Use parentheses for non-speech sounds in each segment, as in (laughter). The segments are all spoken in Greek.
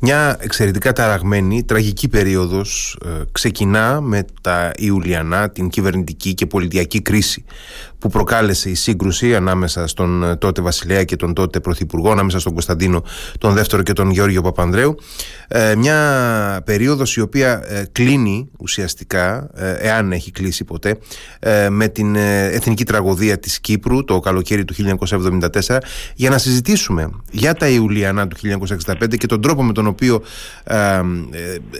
Μια εξαιρετικά ταραγμένη, τραγική περίοδος ε, ξεκινά με τα Ιουλιανά, την κυβερνητική και πολιτιακή κρίση που προκάλεσε η σύγκρουση ανάμεσα στον ε, τότε Βασιλέα και τον τότε Πρωθυπουργό, ανάμεσα στον Κωνσταντίνο τον Δεύτερο και τον Γεώργιο Παπανδρέου. Ε, μια περίοδος η οποία κλείνει ουσιαστικά, εάν έχει κλείσει ποτέ, με την εθνική τραγωδία της Κύπρου το καλοκαίρι του 1974 για να συζητήσουμε για τα Ιουλιανά του 1965 και τον τρόπο με τον οποίο ε,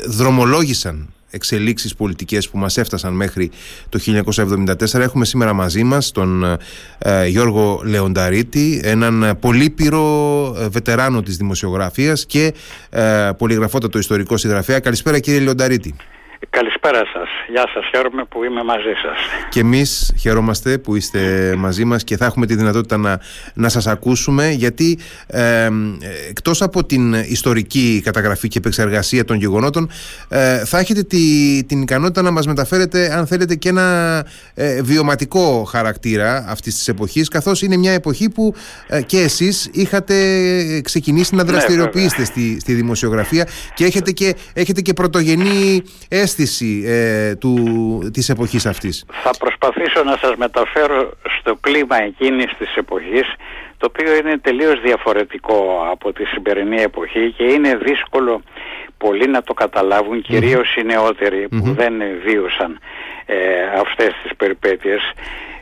δρομολόγησαν εξελίξεις πολιτικές που μας έφτασαν μέχρι το 1974 έχουμε σήμερα μαζί μας τον ε, Γιώργο Λεονταρίτη έναν πολύπειρο ε, βετεράνο της δημοσιογραφίας και ε, πολυγραφότατο ιστορικό συγγραφέα. Καλησπέρα κύριε Λεονταρίτη Καλησπέρα σας. Γεια σας. Χαίρομαι που είμαι μαζί σας. Και εμείς χαιρόμαστε που είστε μαζί μας και θα έχουμε τη δυνατότητα να, να σας ακούσουμε γιατί ε, εκτός από την ιστορική καταγραφή και επεξεργασία των γεγονότων ε, θα έχετε τη, την ικανότητα να μας μεταφέρετε αν θέλετε και ένα ε, βιωματικό χαρακτήρα αυτής της εποχής καθώς είναι μια εποχή που ε, και εσείς είχατε ξεκινήσει να ναι, δραστηριοποιήσετε στη, στη δημοσιογραφία και έχετε και, έχετε και πρωτογενή αίσθηση ε, του, της εποχής αυτής; Θα προσπαθήσω να σας μεταφέρω στο κλίμα εκείνης της εποχής το οποίο είναι τελείως διαφορετικό από τη σημερινή εποχή και είναι δύσκολο πολλοί να το καταλάβουν, κυρίως οι νεότεροι που δεν βίωσαν ε, αυτές τις περιπέτειες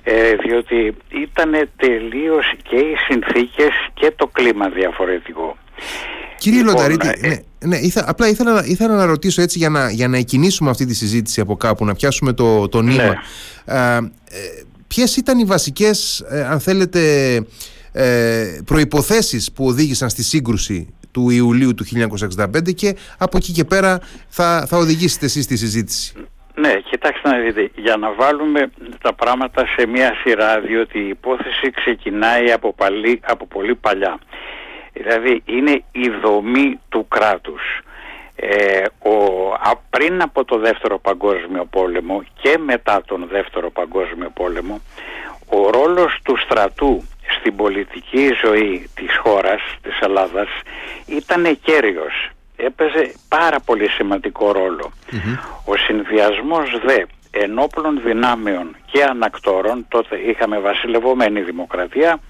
ε, διότι ήταν τελείως και οι συνθήκες και το κλίμα διαφορετικό. Κύριε λοιπόν, Λονταρίτη, ε, ναι, ναι, απλά ήθελα, ήθελα να ρωτήσω έτσι για να, για να εκκινήσουμε αυτή τη συζήτηση από κάπου, να πιάσουμε το, το νήμα. Ναι. Ε, ποιες ήταν οι βασικές, ε, αν θέλετε, ε, προϋποθέσεις που οδήγησαν στη σύγκρουση του Ιουλίου του 1965 και από εκεί και πέρα θα, θα οδηγήσετε εσείς τη συζήτηση; Ναι, κοιτάξτε να δείτε, για να βάλουμε τα πράγματα σε μια σειρά, διότι η υπόθεση ξεκινάει από, παλι, από πολύ παλιά. Δηλαδή είναι η δομή του κράτους. Ε, ο, πριν από το δεύτερο παγκόσμιο πόλεμο και μετά τον δεύτερο παγκόσμιο πόλεμο ο ρόλος του στρατού στην πολιτική ζωή της χώρας, της Ελλάδας ήταν κέριος. Έπαιζε πάρα πολύ σημαντικό Ο συνδυασμός δε ενόπλων δυνάμεων και ανακτόρων, τότε είχαμε βασιλευωμένη δημοκρατία,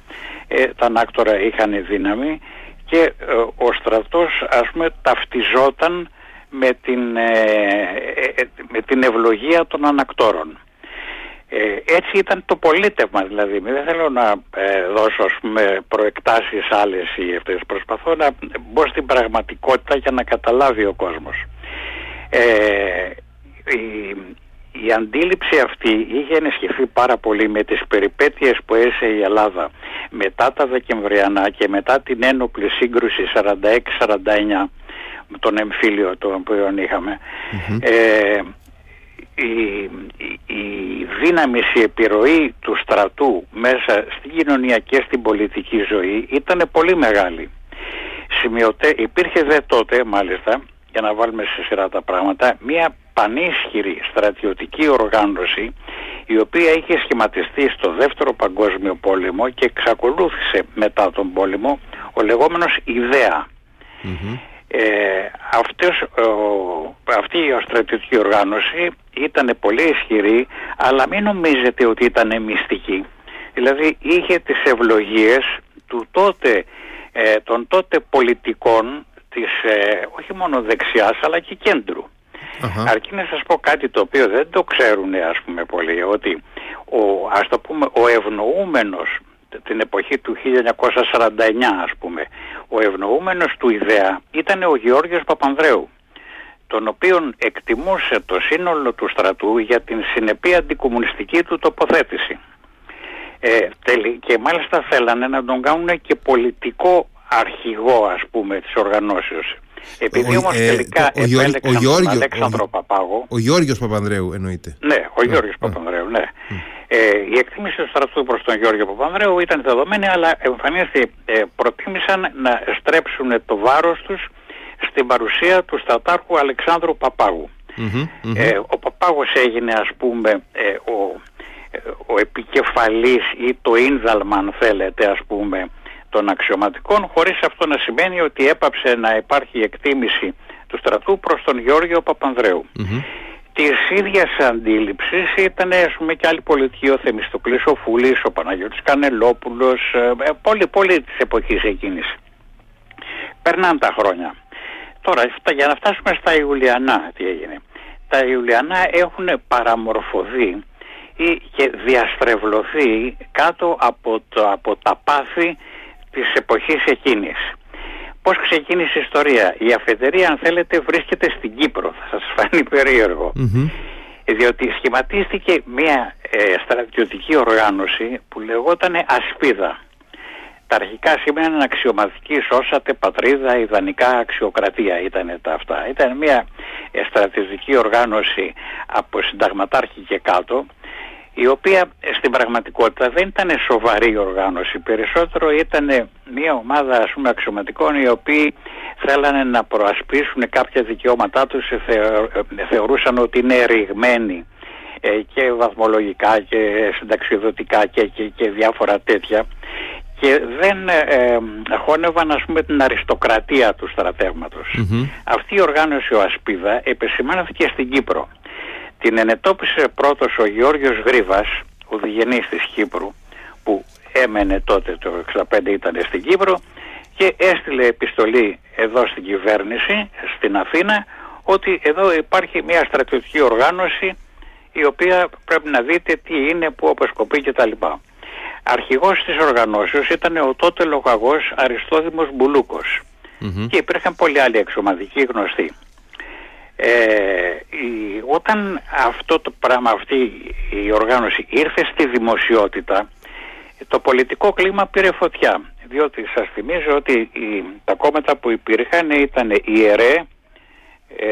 ε, τα ανάκτορα είχαν δύναμη και ε, ο στρατός ας πούμε ταυτιζόταν με την, ε, ε, με την ευλογία των ανακτόρων. έτσι ήταν το πολίτευμα δηλαδή. Δεν θέλω να δώσω ας πούμε προεκτάσεις άλλες ή αυτές. Προσπαθώ να μπω στην πραγματικότητα για να καταλάβει ο κόσμος. η, η αντίληψη αυτή είχε ενισχυθεί πάρα πολύ με τις περιπέτειες που έζησε η Ελλάδα μετά τα Δεκεμβριανά και μετά την ένοπλη σύγκρουση 46-49 με τον εμφύλιο τον οποίο ε, η, η, δύναμη, η επιρροή του στρατού μέσα στην κοινωνία και στην πολιτική ζωή ήταν πολύ μεγάλη. Σημειωτέ, υπήρχε δε τότε μάλιστα για να βάλουμε σε σειρά τα πράγματα μια πανίσχυρη στρατιωτική οργάνωση η οποία είχε σχηματιστεί στο δεύτερο παγκόσμιο πόλεμο και εξακολούθησε μετά τον πόλεμο ο λεγόμενος ιδεα Ε, αυτός, αυτή η στρατιωτική οργάνωση ήταν πολύ ισχυρή αλλά μην νομίζετε ότι ήταν μυστική. Δηλαδή είχε τις ευλογίες του τότε, ε, των τότε πολιτικών της ε, όχι μόνο δεξιάς αλλά και κέντρου Αρκεί να σας πω κάτι το οποίο δεν το ξέρουν ας πούμε πολύ, ότι ο, ας το πούμε, ο ευνοούμενος την εποχή του 1949 ας πούμε, ο ευνοούμενος του ιδέα ήταν ο Γεώργιος Παπανδρέου τον οποίον εκτιμούσε το σύνολο του στρατού για την συνεπή αντικομουνιστική του τοποθέτηση. Ε, και μάλιστα θέλανε να τον κάνουν και πολιτικό αρχηγό ας πούμε της οργανώσεως. Επειδή όμως ε, τελικά ο, επέλεξαν ο, Γιώργιο, τον Αλέξανδρο Παπάγο. Ο Γιώργος Παπανδρέου εννοείται. Ναι, ο Γιώργος Παπανδρέου, ναι. Ε, η εκτίμηση του στρατού προς τον Γιώργο Παπανδρέου ήταν δεδομένη, αλλά εμφανίστηκε, ε, προτίμησαν να στρέψουν το βάρος τους στην παρουσία του στρατάρχου Αλεξάνδρου Ε, ο Παπάγος έγινε ας πούμε ε, ο, ε, ο επικεφαλής ή το ίνδαλμα αν θέλετε ας πούμε των αξιωματικών χωρίς αυτό να σημαίνει ότι έπαψε να υπάρχει εκτίμηση του στρατού προς τον Γιώργιο Παπανδρέου. Mm-hmm. Της ίδιας αντίληψης ήταν ας πούμε και άλλοι πολιτικοί, ο Θεμιστοκλής, ο Φούλης, ο Παναγιώτης Κανελόπουλος, ε, πολύ πολύ της εποχής εκείνης. Περνάνε τα χρόνια. Τώρα για να φτάσουμε στα Ιουλιανά τι έγινε. Τα Ιουλιανά έχουν παραμορφωθεί ή και διαστρεβλωθεί κάτω από, το, από τα πάθη της εποχής εκείνης. Πώς ξεκίνησε η ιστορία; Η αφετηρία αν θέλετε βρίσκεται στην Κύπρο. Θα σας φανεί περίεργο. Διότι σχηματίστηκε μια ε, στρατιωτική οργάνωση που λεγόταν Ασπίδα. Τα αρχικά σήμαιναν αξιωματική σώσατε πατρίδα, ιδανικά αξιοκρατία ήταν τα αυτά. Ήταν μια ε, στρατιωτική οργάνωση από συνταγματάρχη και κάτω η οποία στην πραγματικότητα δεν ήταν σοβαρή οργάνωση, περισσότερο ήταν μια ομάδα ας πούμε αξιωματικών οι οποίοι θέλανε να προασπίσουν κάποια δικαιώματά τους, θεωρούσαν ότι είναι ρηγμένοι ε, και βαθμολογικά και συνταξιοδοτικά και, και, και διάφορα τέτοια και δεν ε, χώνευαν ας πούμε την αριστοκρατία του στρατεύματος. Αυτή η οργάνωση ο Ασπίδα επισημάνθηκε στην Κύπρο. Την ενετόπισε πρώτος ο Γεώργιος Γρίβας, ο διγενής της Κύπρου, που έμενε τότε το 65 ήταν στην Κύπρο και έστειλε επιστολή εδώ στην κυβέρνηση, στην Αθήνα, ότι εδώ υπάρχει μια στρατιωτική οργάνωση η οποία πρέπει να δείτε τι είναι, που αποσκοπεί κτλ. Αρχηγός της οργανώσεως ήταν ο τότε λογαγός Αριστόδημος και υπήρχαν πολλοί άλλοι εξωματικοί γνωστοί. Ε, όταν αυτό το πράγμα, αυτή η οργάνωση ήρθε στη δημοσιότητα, το πολιτικό κλίμα πήρε φωτιά. Διότι σας θυμίζω ότι τα κόμματα που υπήρχαν ήταν η ΕΡΕ ε,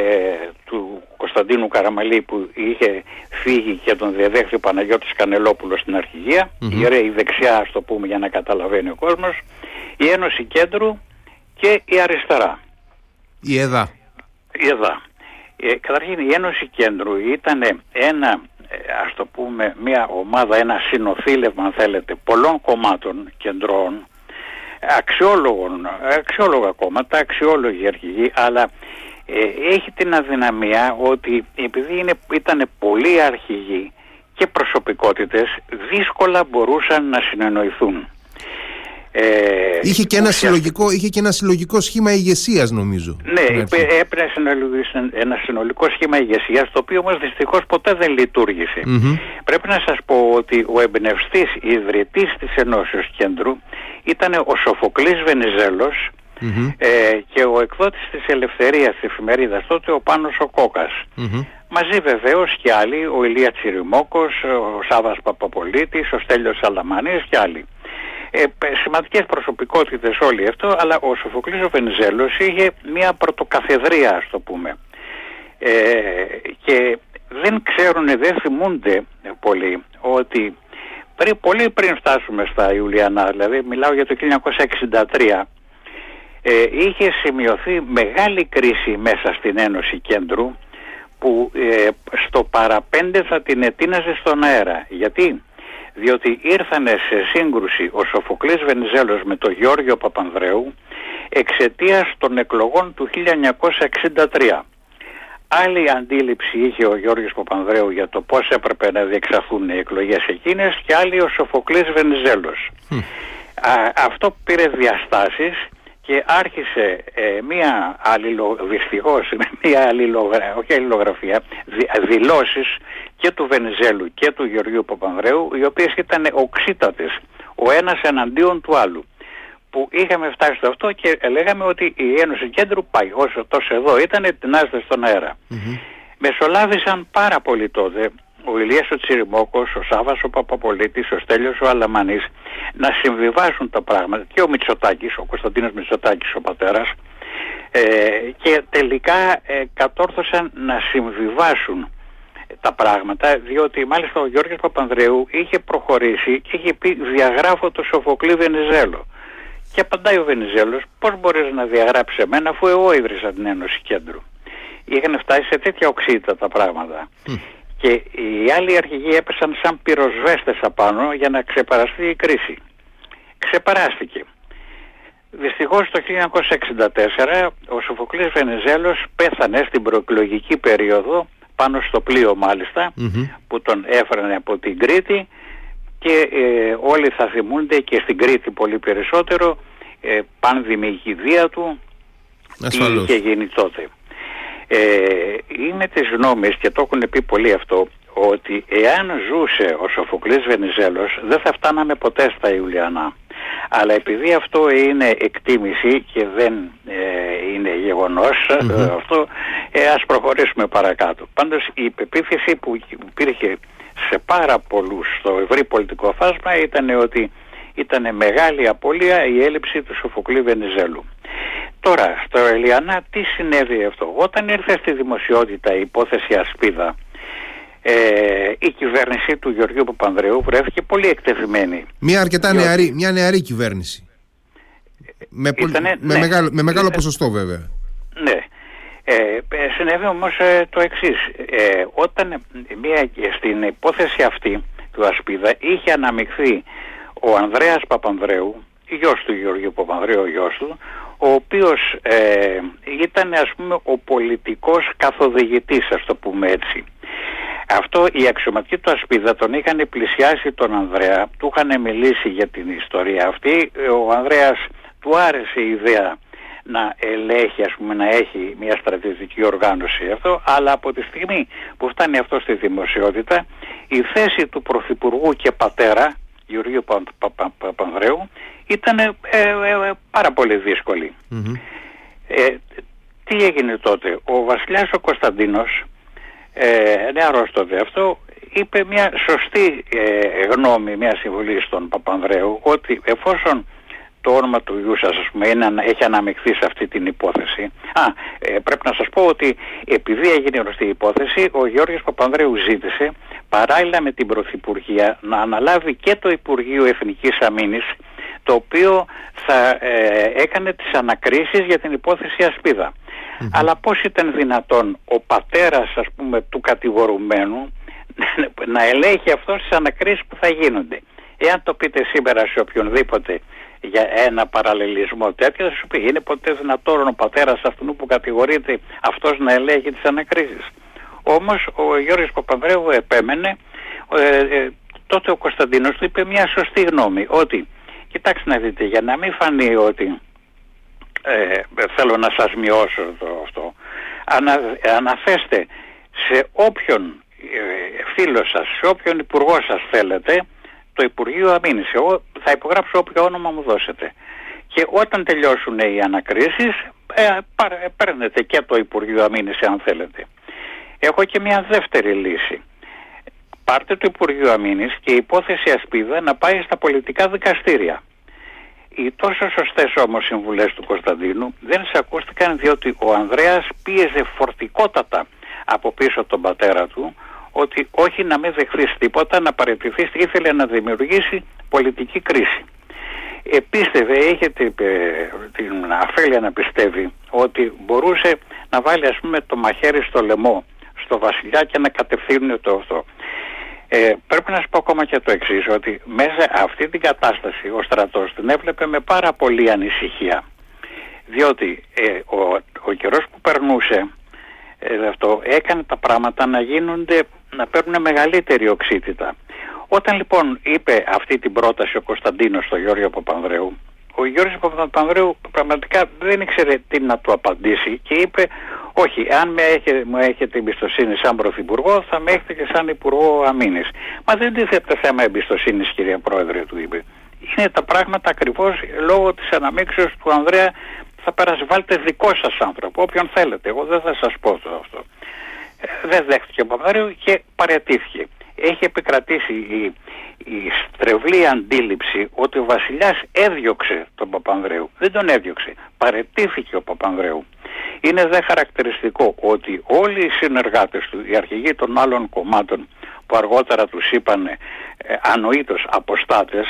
του Κωνσταντίνου Καραμαλή που είχε φύγει και τον διαδέχθη ο Παναγιώτης Κανελόπουλος στην αρχηγία, η ΕΡΕ η δεξιά ας το πούμε για να καταλαβαίνει ο κόσμος, η Ένωση Κέντρου και η Αριστερά. Η ΕΔΑ. Η ΕΔΑ. Ε, καταρχήν η Ένωση Κέντρου ήταν ένα, ε, ας το πούμε, μια ομάδα, ένα συνοθήλευμα αν θέλετε, πολλών κομμάτων κεντρών, αξιόλογων, αξιόλογα κόμματα, αξιόλογοι αρχηγοί, αλλά ε, έχει την αδυναμία ότι επειδή είναι, ήταν πολλοί αρχηγοί και προσωπικότητες δύσκολα μπορούσαν να συνεννοηθούν. Ε, είχε, και ένα συλλογικό, είχε και ένα συλλογικό σχήμα ηγεσίας, νομίζω. Ναι, έπρεπε ένα συνολικό σχήμα ηγεσίας, το οποίο όμως δυστυχώς ποτέ δεν λειτουργησε Πρέπει να σας πω ότι ο εμπνευστής ιδρυτής της Ενώσεως Κέντρου ήταν ο Σοφοκλής Βενιζέλος ε, και ο εκδότης της Ελευθερίας της εφημερίδας τότε ο Πάνος ο κοκας Μαζί βεβαίως και άλλοι, ο Ηλία Τσιριμόκος, ο Σάβας Παπαπολίτης, ο Στέλιος Σαλαμανής και άλλοι ε, σημαντικές προσωπικότητες όλοι αυτό, αλλά ο Σοφοκλής ο Βενιζέλος είχε μια πρωτοκαθεδρία, ας το πούμε. Ε, και δεν ξέρουν, δεν θυμούνται πολύ ότι πριν, πολύ πριν φτάσουμε στα Ιουλιανά, δηλαδή μιλάω για το 1963, ε, είχε σημειωθεί μεγάλη κρίση μέσα στην Ένωση Κέντρου που ε, στο παραπέντε θα την ετίναζε στον αέρα. Γιατί; Διότι ήρθανε σε σύγκρουση ο Σοφοκλής Βενιζέλος με τον Γιώργιο Παπανδρέου εξαιτίας των εκλογών του 1963. Άλλη αντίληψη είχε ο Γιώργος Παπανδρέου για το πώς έπρεπε να διεξαχθούν οι εκλογές εκείνες και άλλη ο Σοφοκλής Βενιζέλος. αυτό πήρε διαστάσεις και άρχισε ε, μία αλληλο, δυστυχώς, (laughs) μία αλληλογραφία, όχι αλληλογραφία, δηλώσεις και του Βενιζέλου και του Γεωργίου Παπανδρέου, οι οποίες ήταν οξύτατες, ο ένας εναντίον του άλλου. Που είχαμε φτάσει στο αυτό και λέγαμε ότι η Ένωση Κέντρου πάει όσο τόσο εδώ ήταν την στον αέρα. Μεσολάβησαν πάρα πολύ τότε ο Ηλίας ο Τσιριμόκος, ο Σάβας ο Παπαπολίτης, ο Στέλιος ο Αλαμανής να συμβιβάσουν τα πράγματα. Και ο Μητσοτάκης, ο Κωνσταντίνος Μητσοτάκης ο πατέρας ε, και τελικά ε, κατόρθωσαν να συμβιβάσουν τα πράγματα διότι μάλιστα ο Γιώργος Παπανδρέου είχε προχωρήσει και είχε πει διαγράφω το Σοφοκλή Βενιζέλο και απαντάει ο Βενιζέλος πώς μπορείς να διαγράψεις εμένα αφού εγώ ίδρυσα την Ένωση Κέντρου είχαν φτάσει σε τέτοια οξύτητα τα πράγματα και οι άλλοι αρχηγοί έπεσαν σαν πυροσβέστες απάνω για να ξεπεραστεί η κρίση. Ξεπεράστηκε. Δυστυχώς το 1964 ο Σοφοκλής Βενιζέλος πέθανε στην προεκλογική περίοδο πάνω στο πλοίο που τον έφερνε από την Κρήτη και ε, όλοι θα θυμούνται και στην Κρήτη πολύ περισσότερο ε, πάνδημη η του τι είχε γίνει τότε. Ε, είμαι της γνώμης και το έχουν πει πολύ αυτό ότι εάν ζούσε ο Σοφοκλής Βενιζέλος δεν θα φτάναμε ποτέ στα Ιουλιανά. Αλλά επειδή αυτό είναι εκτίμηση και δεν ε, είναι αυτό, ε, ας προχωρήσουμε παρακάτω. Πάντως η πεποίθηση που υπήρχε σε πάρα πολλούς στο ευρύ πολιτικό φάσμα ήταν ότι ήταν μεγάλη απώλεια η έλλειψη του Σοφοκλή Βενιζέλου. Τώρα, στο Ελιανά τι συνέβη αυτό; Όταν ήρθε στη δημοσιότητα η υπόθεση Ασπίδα, ε, η κυβέρνηση του Γεωργίου Παπανδρέου βρέθηκε πολύ εκτεθειμένη. Μια αρκετά νεαρή, μια νεαρή κυβέρνηση. Με, με, ναι. μεγάλο, με μεγάλο ποσοστό βέβαια. Ναι. Ε, συνέβη όμως ε, το εξής. Ε, όταν μια, στην υπόθεση αυτή του Ασπίδα είχε αναμειχθεί ο Ανδρέας Παπανδρέου, γιος του Γεωργίου Παπανδρέου, ο γιος του, ο οποίος ε, ήταν ας πούμε ο πολιτικός καθοδηγητής, ας το πούμε έτσι. Αυτό οι αξιωματικοί του Ασπίδα τον είχαν πλησιάσει τον Ανδρέα, του είχαν μιλήσει για την ιστορία αυτή. Ο Ανδρέας του άρεσε η ιδέα να ελέγχει, ας πούμε, να έχει μια στρατιωτική οργάνωση αυτό, αλλά από τη στιγμή που φτάνει αυτό στη δημοσιότητα, η θέση του Πρωθυπουργού και πατέρα, Γεωργίου Παπανδρέου, ήταν ε, ε, ε, πάρα πολύ τι έγινε τότε; Ο βασιλιάς ο Κωνσταντίνος, ε, νεαρός τότε αυτό, είπε μια σωστή γνώμη, μια συμβουλή στον Παπανδρέου, ότι εφόσον το όνομα του γιού σας ας πούμε, είναι, έχει αναμειχθεί σε αυτή την υπόθεση. Α, ε, πρέπει να σας πω ότι επειδή έγινε γνωστή η υπόθεση, ο Γιώργος Παπανδρέου ζήτησε παράλληλα με την Πρωθυπουργία να αναλάβει και το Υπουργείο Εθνικής Αμήνης το οποίο θα ε, έκανε τις ανακρίσεις για την υπόθεση Ασπίδα. Αλλά πώς ήταν δυνατόν ο πατέρας ας πούμε του κατηγορουμένου (laughs) να ελέγχει αυτό τις ανακρίσεις που θα γίνονται. Εάν το πείτε σήμερα σε οποιονδήποτε για ένα παραλληλισμό τέτοιο, θα σου πει είναι ποτέ δυνατόν ο πατέρας αυτού που κατηγορείται αυτός να ελέγχει τις ανακρίσεις. Όμως ο Γιώργος Παπανδρέου επέμενε, ε, ε, τότε ο Κωνσταντίνος του είπε μια σωστή γνώμη, ότι κοιτάξτε να δείτε για να μην φανεί ότι ε, θέλω να σας μειώσω το, αυτό, ανα, αναθέστε σε όποιον ε, φίλος σας, σε όποιον υπουργό σας θέλετε, το Υπουργείο Αμήνης. Εγώ θα υπογράψω όποιο όνομα μου δώσετε. Και όταν τελειώσουν οι ανακρίσεις, ε, ε, παίρνετε και το Υπουργείο Αμήνης αν θέλετε. Έχω και μια δεύτερη λύση. Πάρτε το Υπουργείο Αμήνης και η υπόθεση ασπίδα να πάει στα πολιτικά δικαστήρια. Οι τόσο σωστές όμως συμβουλές του Κωνσταντίνου δεν σε ακούστηκαν διότι ο Ανδρέας πίεζε φορτικότατα από πίσω τον πατέρα του ότι όχι να μην δεχθείς τίποτα, να παραιτηθείς, ήθελε να δημιουργήσει πολιτική κρίση. Επίστευε, είχε την αφέλεια να πιστεύει ότι μπορούσε να βάλει ας πούμε το μαχαίρι στο λαιμό στο βασιλιά και να κατευθύνει το αυτό. Ε, πρέπει να σου πω ακόμα και το εξής ότι μέσα αυτή την κατάσταση ο στρατός την έβλεπε με πάρα πολύ ανησυχία. Διότι ε, ο, ο καιρός που περνούσε ε, αυτό έκανε τα πράγματα να γίνονται να παίρνουν μεγαλύτερη οξύτητα. Όταν λοιπόν είπε αυτή την πρόταση ο Κωνσταντίνος στο Γιώργο Παπανδρέου, ο Γιώργος Παπανδρέου πραγματικά δεν ήξερε τι να του απαντήσει και είπε όχι, αν με έχετε, μου έχετε εμπιστοσύνη σαν Πρωθυπουργό θα με έχετε και σαν Υπουργό Αμήνης. Μα δεν τίθεται θέμα εμπιστοσύνης κυρία Πρόεδρε του είπε. Είναι τα πράγματα ακριβώς λόγω της αναμίξεως του Ανδρέα θα περάσει. Βάλτε δικό σας άνθρωπο, όποιον θέλετε. Εγώ δεν θα σας πω το αυτό δεν δέχτηκε ο Παπανδρέου και παρετήθηκε. Έχει επικρατήσει η, η στρεβλή αντίληψη ότι ο βασιλιάς έδιωξε τον Παπανδρέου. Δεν τον έδιωξε. Παρετήθηκε ο Παπανδρέου. Είναι δε χαρακτηριστικό ότι όλοι οι συνεργάτες του, οι αρχηγοί των άλλων κομμάτων που αργότερα τους είπαν ε, ανοήτως αποστάτες,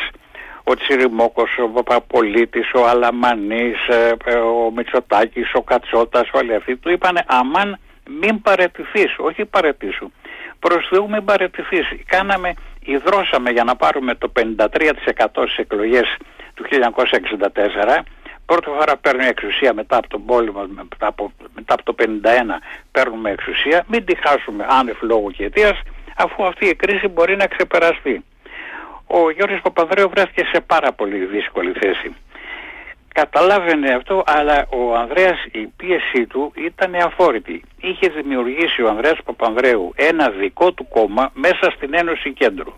ο Τσιριμόκος, ο Παπαπολίτης, ο Αλαμανής, ε, ε, ο Μητσοτάκης, ο Κατσότας, όλοι αυτοί του είπαν αμάν μην παρετηθείς, όχι παρετήσου. Προς Θεού μην παρετηθείς. Κάναμε, ιδρώσαμε για να πάρουμε το 53% στις εκλογές του 1964, Πρώτη φορά παίρνει εξουσία μετά από τον πόλεμο, μετά από, μετά από το 51 παίρνουμε εξουσία. Μην τη χάσουμε άνευ λόγου και αιτίας, αφού αυτή η κρίση μπορεί να ξεπεραστεί. Ο Γιώργος Παπανδρέου βρέθηκε σε πάρα πολύ δύσκολη θέση. Καταλάβαινε αυτό, αλλά ο Ανδρέας η πίεσή του ήταν αφόρητη. Είχε δημιουργήσει ο Ανδρέας Παπανδρέου ένα δικό του κόμμα μέσα στην Ένωση Κέντρου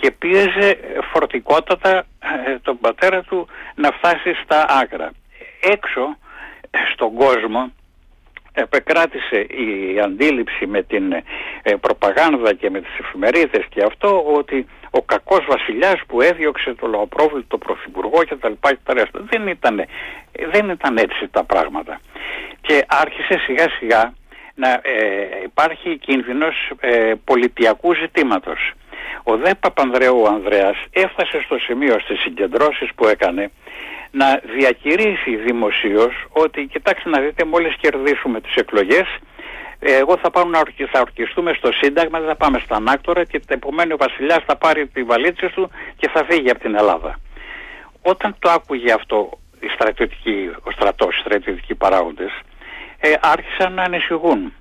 και πίεζε φορτικότατα ε, τον πατέρα του να φτάσει στα άκρα. Έξω στον κόσμο επεκράτησε η αντίληψη με την ε, προπαγάνδα και με τις εφημερίδες και αυτό ότι ο κακός βασιλιάς που έδιωξε το λαοπρόβλητο πρωθυπουργό και τα λοιπά και τα ρέστα. Δεν ήταν, δεν ήταν έτσι τα πράγματα. Και άρχισε σιγά σιγά να ε, υπάρχει κίνδυνος ε, πολιτιακού ζητήματος. Ο δε Παπανδρέου Ανδρέας έφτασε στο σημείο στις συγκεντρώσεις που έκανε να διακηρύσει δημοσίως ότι κοιτάξτε να δείτε μόλις κερδίσουμε τις εκλογές εγώ θα πάω να θα ορκιστούμε στο Σύνταγμα, θα πάμε στα Ανάκτορα και επομένω ο Βασιλιάς θα πάρει τη βαλίτσα του και θα φύγει από την Ελλάδα. Όταν το άκουγε αυτό οι στρατιωτικοί, ο στρατός, οι στρατιωτικοί παράγοντες, ε, άρχισαν να ανησυχούν.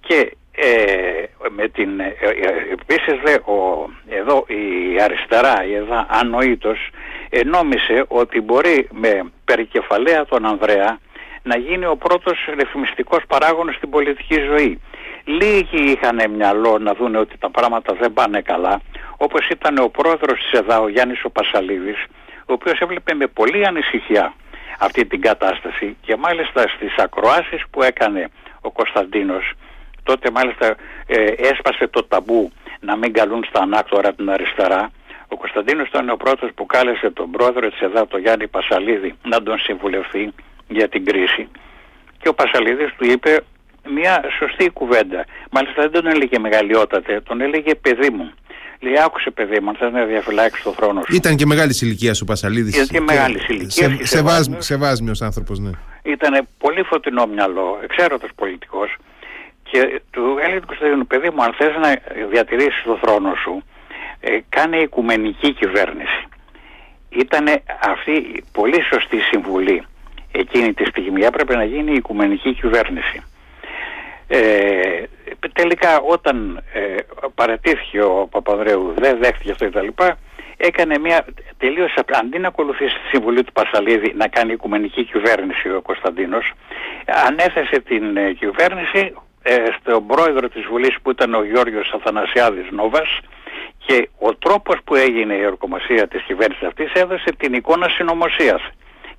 Και ε, με την, ε, ε, επίσης δε, ο, εδώ η αριστερά, η εδώ ανοήτως, ε, νόμισε ότι μπορεί με περικεφαλαία τον Ανδρέα να γίνει ο πρώτος ρυθμιστικός παράγοντας στην πολιτική ζωή. Λίγοι είχαν μυαλό να δούνε ότι τα πράγματα δεν πάνε καλά, όπως ήταν ο πρόεδρος της ΕΔΑ, ο Γιάννης ο Πασαλίδης, ο οποίος έβλεπε με πολύ ανησυχία αυτή την κατάσταση και μάλιστα στις ακροάσεις που έκανε ο Κωνσταντίνος, τότε μάλιστα ε, έσπασε το ταμπού να μην καλούν στα ανάκτορα την αριστερά, ο Κωνσταντίνος ήταν ο πρώτος που κάλεσε τον πρόεδρο της ΕΔΑ, τον Γιάννη Πασαλίδη, να τον συμβουλευτεί για την κρίση και ο Πασαλίδης του είπε μια σωστή κουβέντα. Μάλιστα δεν τον έλεγε μεγαλειότατε, τον έλεγε παιδί μου. Λέει, άκουσε παιδί μου, αν θες να διαφυλάξεις το θρόνο σου. Ήταν και μεγάλης ηλικίας ο Πασαλίδης. Ήταν και μεγάλης ηλικίας. Σε, σεβάσμιος, σεβάσμιος άνθρωπος, ναι. Ήταν πολύ φωτεινό μυαλό, εξαίρετος πολιτικός και του έλεγε του Κωνσταντίνου, παιδί μου, αν θες να διατηρήσεις το θρόνο σου, ε, κάνε οικουμενική κυβέρνηση. Ήταν αυτή πολύ σωστή συμβουλή εκείνη της στιγμή έπρεπε να γίνει η οικουμενική κυβέρνηση. Ε, τελικά όταν ε, παρατήθηκε ο Παπανδρέου δεν δέχτηκε αυτό κτλ έκανε μια τελείως αντί να ακολουθήσει τη συμβουλή του Πασαλίδη να κάνει οικουμενική κυβέρνηση ο Κωνσταντίνος ανέθεσε την ε, κυβέρνηση ε, στον πρόεδρο της Βουλής που ήταν ο Γιώργος Αθανασιάδης Νόβας και ο τρόπος που έγινε η ορκομοσία της κυβέρνησης αυτής έδωσε την εικόνα συνωμοσίας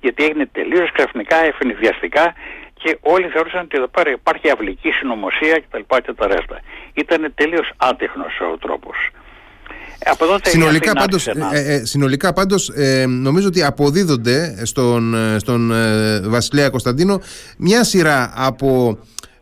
γιατί έγινε τελείως ξαφνικά, ευνηδιαστικά και όλοι θεωρούσαν ότι εδώ πέρα υπάρχει αυλική συνωμοσία κτλ. και τα ρέστα. Ήταν τελείως άτεχνος ο τρόπος. Από συνολικά, πάντως, ε, ε, συνολικά πάντως ε, νομίζω ότι αποδίδονται στον, ε, στον ε, Βασιλέα Κωνσταντίνο μια σειρά από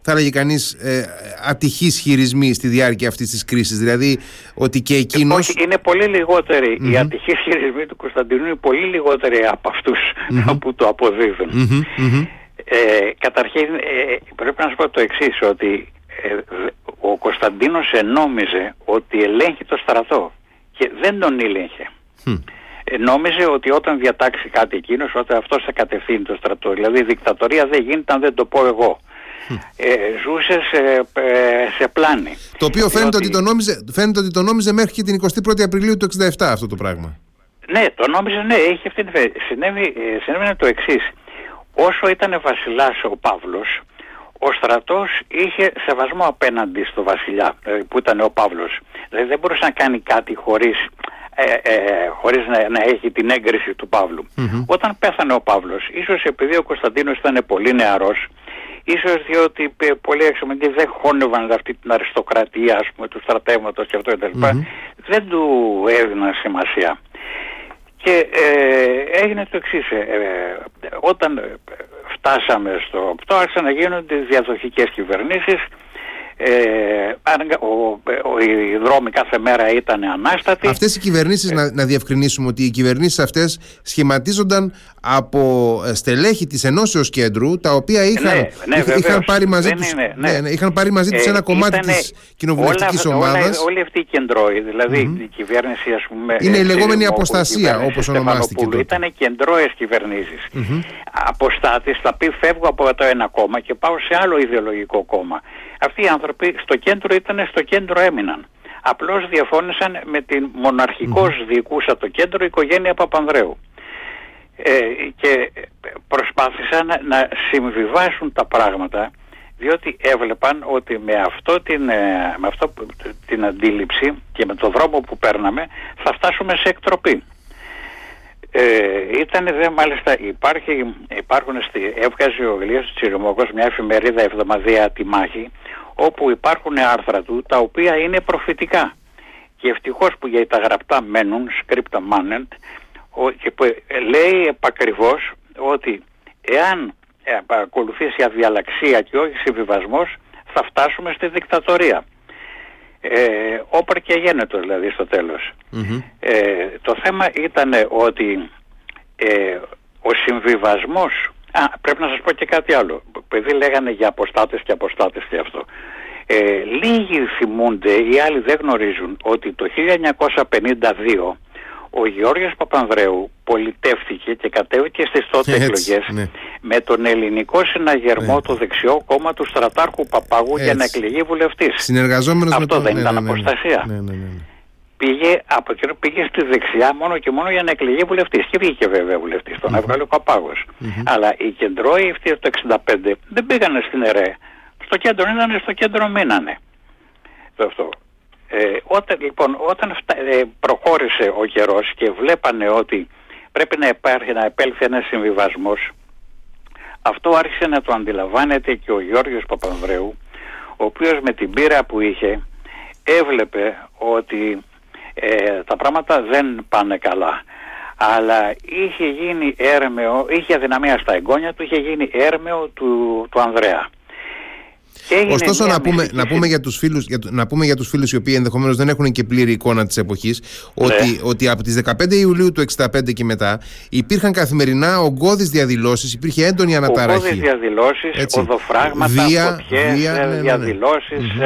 θα έλεγε κανείς, ε, ατυχείς χειρισμοί στη διάρκεια αυτής της κρίσης. Δηλαδή ότι και εκείνο. Όχι, είναι πολύ λιγότεροι. Οι ατυχείς χειρισμοί του Κωνσταντινού είναι πολύ λιγότεροι από αυτούς (laughs) που το αποδίδουν. Ε, καταρχήν, ε, πρέπει να σου πω το εξής, ότι ε, ο Κωνσταντίνος ενόμιζε ότι ελέγχει το στρατό και δεν τον έλεγχε. Ε, νόμιζε ότι όταν διατάξει κάτι εκείνος, ότι αυτός θα κατευθύνει το στρατό. Δηλαδή η δικτατορία δεν γίνεται αν δεν το πω εγώ ε, ζούσε σε, ε, σε πλάνη. Το οποίο φαίνεται, ότι... το νόμιζε, φαίνεται ότι το νόμιζε μέχρι και την 21η Απριλίου του 67 αυτό το πράγμα. Ναι, το νόμιζε, ναι, έχει αυτή τη Συνέβη, ε, συνέβη το εξής. Όσο ήταν βασιλάς ο Παύλος, ο στρατός είχε σεβασμό απέναντι στο βασιλιά ε, που ήταν ο Παύλος. Δηλαδή δεν μπορούσε να κάνει κάτι χωρίς, ε, ε, χωρίς να, να, έχει την έγκριση του παυλου Όταν πέθανε ο Παύλος, ίσως επειδή ο Κωνσταντίνος ήταν πολύ νεαρός, Ίσως διότι πολλοί εξωματικοί δεν χώνευαν αυτή την αριστοκρατία ας πούμε, του στρατεύματος και αυτό κτλ. Δεν του έδιναν σημασία. Και ε, έγινε το εξής. Ε, ε, όταν φτάσαμε στο αυτό άρχισαν να γίνονται διαδοχικές κυβερνήσεις ε, ο, ο, οι δρόμοι κάθε μέρα ήταν ανάστατοι. Αυτές οι κυβερνήσεις, να, να διευκρινίσουμε ότι οι κυβερνήσεις αυτές σχηματίζονταν από ε, στελέχη της Ενώσεως Κέντρου τα οποία είχαν, ναι, ναι, είχαν, πάρει, μαζί τους, είναι, ναι. ναι, ναι, είχαν πάρει μαζί τους ένα κομμάτι της κοινοβουλευτικής όλα, ομάδας. Όλα, όλη αυτή η κεντρώη, δηλαδή mm-hmm. η κυβέρνηση ας πούμε... Είναι η λεγόμενη αποστασία όπως ονομάστηκε τότε. Ήταν κεντρώες κυβερνήσεις. Mm-hmm. Αποστάτης θα πει φεύγω από το ένα κόμμα και πάω σε άλλο ιδεολογικό κόμμα. Αυτοί οι άνθρωποι στο κέντρο ήταν στο κέντρο έμειναν. Απλώς διαφώνησαν με την μοναρχικώς mm-hmm. διοικούσα το κέντρο οικογένεια Παπανδρέου. Ε, και προσπάθησαν να συμβιβάσουν τα πράγματα διότι έβλεπαν ότι με αυτό, την, ε, με αυτό την αντίληψη και με το δρόμο που παίρναμε θα φτάσουμε σε εκτροπή. Ε, ήταν δε μάλιστα υπάρχει, υπάρχουν στη, έβγαζε ο Ηλίας Τσιριμόκος μια εφημερίδα εβδομαδία τη μάχη όπου υπάρχουν άρθρα του τα οποία είναι προφητικά και ευτυχώς που για τα γραπτά μένουν, σκρίπτα μάνεντ και που λέει επακριβώς ότι εάν ε, ακολουθήσει αδιαλαξία και όχι συμβιβασμός θα φτάσουμε στη δικτατορία. Ε, όπερ και γένετος δηλαδή στο τελος Ε, το θέμα ήταν ότι ε, ο συμβιβασμός Α, πρέπει να σας πω και κάτι άλλο. Επειδή λέγανε για αποστάτες και αποστάτες και αυτό. Ε, λίγοι θυμούνται, οι άλλοι δεν γνωρίζουν ότι το 1952 ο Γιώργος Παπανδρέου πολιτεύτηκε και κατέβηκε στις τότε εκλογές ναι. με τον ελληνικό συναγερμό ναι. το δεξιό κόμμα του στρατάρχου Παπαγού για να εκλεγεί βουλευτής. Συνεργαζόμενος Αυτό με δεν ναι, ήταν αποστασία. Πήγε, από εκείνο πήγε στη δεξιά μόνο και μόνο για να εκλεγεί βουλευτής και βγήκε βέβαια βουλευτής, τον έβγαλε ο Παπάγος. Αλλά οι κεντρώοι αυτοί το 1965 δεν πήγανε στην ΕΡΕ. Στο κέντρο ήταν, στο κέντρο μείνανε. Αυτό. Ε, όταν λοιπόν όταν ε, προχώρησε ο καιρός και βλέπανε ότι πρέπει να υπάρχει να επέλθει ένας συμβιβασμός αυτό άρχισε να το αντιλαμβάνεται και ο Γιώργος Παπανδρέου ο οποίος με την πείρα που είχε έβλεπε ότι ε, τα πράγματα δεν πάνε καλά αλλά είχε γίνει έρμεο, είχε αδυναμία στα εγγόνια του, είχε γίνει έρμεο του, του Ανδρέα. Ωστόσο, να πούμε, να, πούμε για τους φίλους, για, να πούμε για τους φίλους οι οποίοι ενδεχομένως δεν έχουν και πλήρη εικόνα της εποχής ναι. ότι, ότι από τις 15 Ιουλίου του 65 και μετά υπήρχαν καθημερινά ογκώδεις διαδηλώσεις, υπήρχε έντονη αναταραχή. Ογκώδεις διαδηλώσεις, οδοφράγματα, βία, φωτιές, βία, ναι, ναι, ναι. διαδηλώσεις, mm-hmm.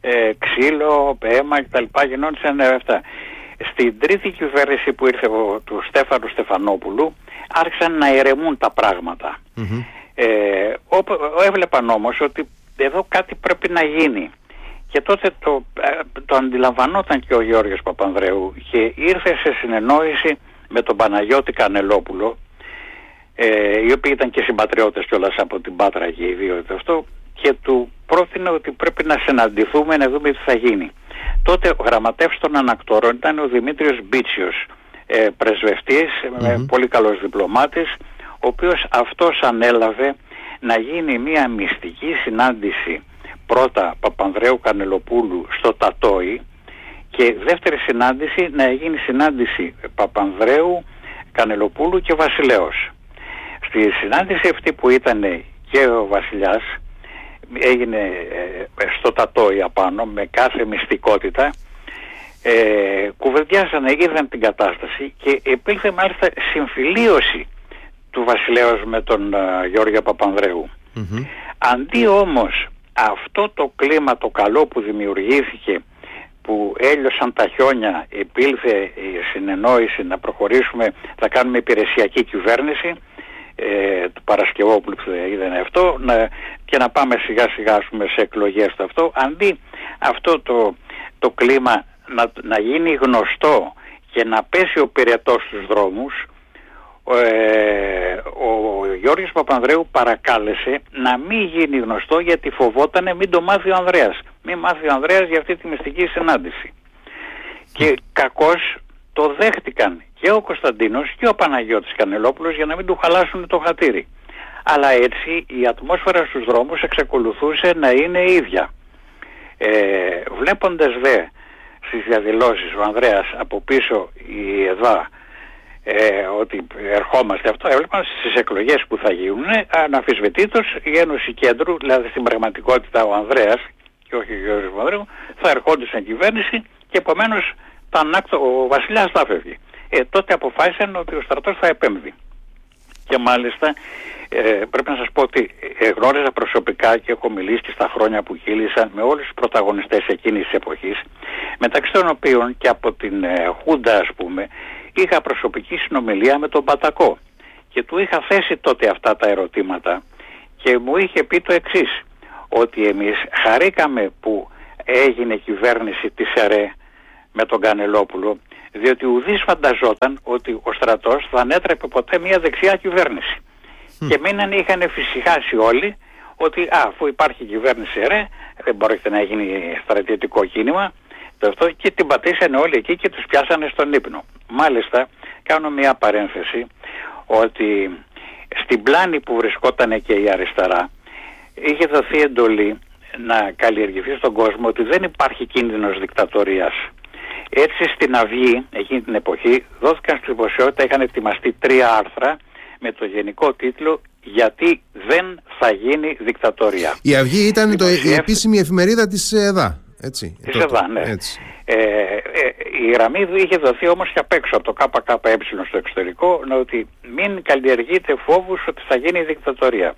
ε, ε, ξύλο, αίμα κτλ. Γινόντουσαν αυτά. Στην τρίτη κυβέρνηση που ήρθε ο, του Στέφανου Στεφανόπουλου άρχισαν να ηρεμούν τα πράγματα. Mm-hmm. Ε, έβλεπαν όμως ότι εδώ κάτι πρέπει να γίνει. Και τότε το, ε, το αντιλαμβανόταν και ο Γιώργος Παπανδρέου και ήρθε σε συνεννόηση με τον Παναγιώτη Κανελόπουλο ε, οι οποίοι ήταν και συμπατριώτες κιόλας από την Πάτρα και οι δύο αυτό και του πρότεινε ότι πρέπει να συναντηθούμε να δούμε τι θα γίνει. Τότε ο γραμματεύς των ανακτορών ήταν ο Δημήτριος Μπίτσιος, ε, πρεσβευτής, mm πολύ καλός διπλωμάτης, ο οποίος αυτός ανέλαβε να γίνει μια μυστική συνάντηση πρώτα Παπανδρέου Κανελοπούλου στο Τατόι και δεύτερη συνάντηση να γίνει συνάντηση Παπανδρέου Κανελοπούλου και Βασιλέως. Στη συνάντηση αυτή που ήταν και ο Βασιλιάς έγινε ε, στο Τατόι απάνω με κάθε μυστικότητα ε, κουβεντιάσανε, είδαν την κατάσταση και υπήρχε μάλιστα συμφιλίωση του Βασιλέως με τον uh, Γιώργο Αντί όμως αυτό το κλίμα το καλό που δημιουργήθηκε που έλειωσαν τα χιόνια, επήλθε η συνεννόηση να προχωρήσουμε, θα κάνουμε υπηρεσιακή κυβέρνηση ε, του Παρασκευόπουλου που είδαν αυτό να, και να πάμε σιγά σιγά σε εκλογές το αυτό. Αντί αυτό το, το κλίμα να, να γίνει γνωστό και να πέσει ο πυρετός στους δρόμους ε, ο Γιώργος Παπανδρέου παρακάλεσε να μην γίνει γνωστό γιατί φοβότανε μην το μάθει ο Ανδρέας. Μην μάθει ο Ανδρέας για αυτή τη μυστική συνάντηση. Και κακώς το δέχτηκαν και ο Κωνσταντίνος και ο Παναγιώτης Κανελόπουλος για να μην του χαλάσουν το χατήρι. Αλλά έτσι η ατμόσφαιρα στους δρόμους εξακολουθούσε να είναι ίδια. Ε, βλέποντας δε στις διαδηλώσεις ο Ανδρέας από πίσω η ΕΔΑ ε, ότι ερχόμαστε αυτό, έβλεπαν στις εκλογές που θα γίνουν αναφυσβητήτως η Ένωση Κέντρου, δηλαδή στην πραγματικότητα ο Ανδρέας και όχι ο Γιώργος Παπανδρέου θα ερχόντουσαν κυβέρνηση και επομένως ο βασιλιάς θα φεύγει. Ε, τότε αποφάσισαν ότι ο στρατός θα επέμβει. Και μάλιστα ε, πρέπει να σας πω ότι ε, γνώριζα προσωπικά και έχω μιλήσει και στα χρόνια που κύλησαν με όλους τους πρωταγωνιστές εκείνης της εποχής μεταξύ των οποίων και από την ε, Χούντα ας πούμε είχα προσωπική συνομιλία με τον Πατακό. Και του είχα θέσει τότε αυτά τα ερωτήματα. Και μου είχε πει το εξής ότι εμείς χαρήκαμε που έγινε κυβέρνηση της ΕΡΕ με τον Κανελόπουλο διότι ουδής φανταζόταν ότι ο στρατός θα ανέτρεπε ποτέ μια δεξιά κυβέρνηση. Και μείναν είχαν φυσικάσει όλοι ότι α, αφού υπάρχει κυβέρνηση ρε, δεν μπορείτε να γίνει στρατιωτικό κίνημα το αυτό και την πατήσανε όλοι εκεί και τους πιάσανε στον ύπνο. Μάλιστα κάνω μια παρένθεση ότι στην πλάνη που βρισκόταν και η αριστερά είχε δοθεί εντολή να καλλιεργηθεί στον κόσμο ότι δεν υπάρχει κίνδυνος δικτατορίας. Έτσι στην Αυγή εκείνη την εποχή δόθηκαν στη δημοσιότητα, είχαν ετοιμαστεί τρία άρθρα με το γενικό τίτλο «Γιατί δεν θα γίνει δικτατορία». Η Αυγή ήταν το, η επίσημη εφημερίδα της ΕΔΑ. Έτσι, της ΕΔΑ, ναι. Ε, ε, η γραμμή είχε δοθεί όμως και απ' έξω από το ΚΚΕ στο εξωτερικό ότι μην καλλιεργείτε φόβους ότι θα γίνει δικτατορία.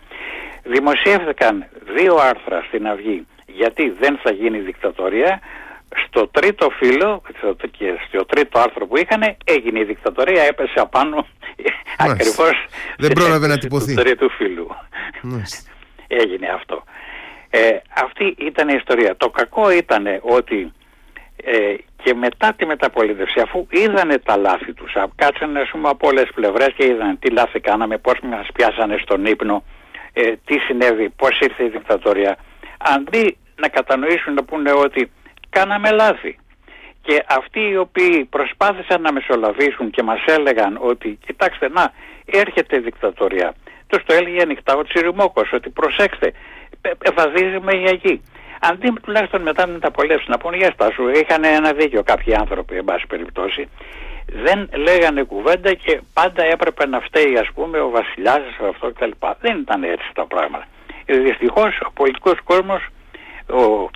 Δημοσιεύθηκαν δύο άρθρα στην Αυγή γιατί δεν θα γίνει δικτατορία στο τρίτο φύλλο και στο τρίτο άρθρο που είχαν έγινε η δικτατορία, έπεσε απάνω ακριβώς δεν πρόλαβε να τυπωθεί. του τρίτου φύλλου. έγινε αυτό. Ε, αυτή ήταν η ιστορία. Το κακό ήταν ότι ε, και μετά τη μεταπολίτευση αφού είδανε τα λάθη τους κάτσανε ας πούμε από όλες τις πλευρές και είδαν τι λάθη κάναμε, πώς μας πιάσανε στον ύπνο ε, τι συνέβη, πώς ήρθε η δικτατορία αντί να κατανοήσουν να πούνε ότι κάναμε λάθη. Και αυτοί οι οποίοι προσπάθησαν να μεσολαβήσουν και μας έλεγαν ότι κοιτάξτε να έρχεται δικτατορία. Τους το έλεγε ανοιχτά ο Τσιριμόκος ότι προσέξτε ευαδίζουμε για εκεί. Αντί τουλάχιστον μετά να τα απολέψουν να πούνε για σου είχαν ένα δίκιο κάποιοι άνθρωποι εν πάση περιπτώσει δεν λέγανε κουβέντα και πάντα έπρεπε να φταίει ας πούμε ο βασιλιάς αυτό κτλ. Δεν ήταν έτσι τα πράγματα. Ε, δυστυχώς ο πολιτικός κόσμος ο